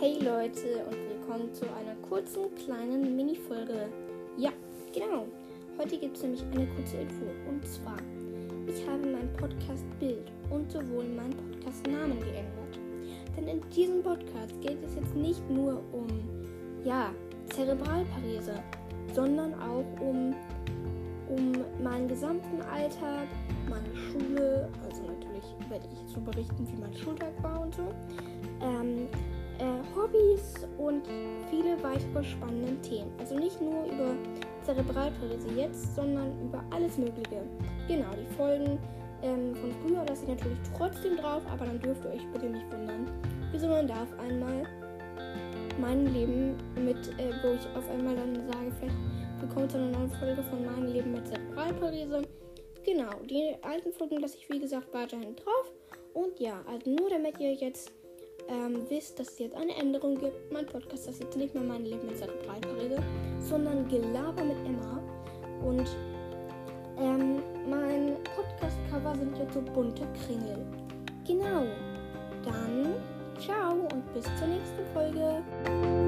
Leute und willkommen zu einer kurzen kleinen Mini-Folge. Ja, genau. Heute gibt es nämlich eine kurze Info und zwar, ich habe mein Podcast-Bild und sowohl meinen Podcast-Namen geändert. Denn in diesem Podcast geht es jetzt nicht nur um, ja, Zerebralparese, sondern auch um, um meinen gesamten Alltag, meine Schule, also natürlich werde ich so berichten, wie mein Schultag war und so. Ähm, äh, und viele weitere spannende Themen. Also nicht nur über Zerebralparese jetzt, sondern über alles Mögliche. Genau, die Folgen ähm, von früher lasse ich natürlich trotzdem drauf, aber dann dürft ihr euch bitte nicht wundern. Wieso man darf einmal mein Leben mit, äh, wo ich auf einmal dann sage, vielleicht bekommt ihr eine neue Folge von meinem Leben mit Zerebralparese. Genau, die alten Folgen lasse ich wie gesagt weiterhin drauf. Und ja, also nur damit ihr jetzt ähm, wisst, dass es jetzt eine Änderung gibt. Mein Podcast ist jetzt nicht mehr mein Leben mit Cerebralparese, sondern Gelaber mit Emma. Und ähm, mein Podcast-Cover sind jetzt so bunte Kringel. Genau. Dann ciao und bis zur nächsten Folge.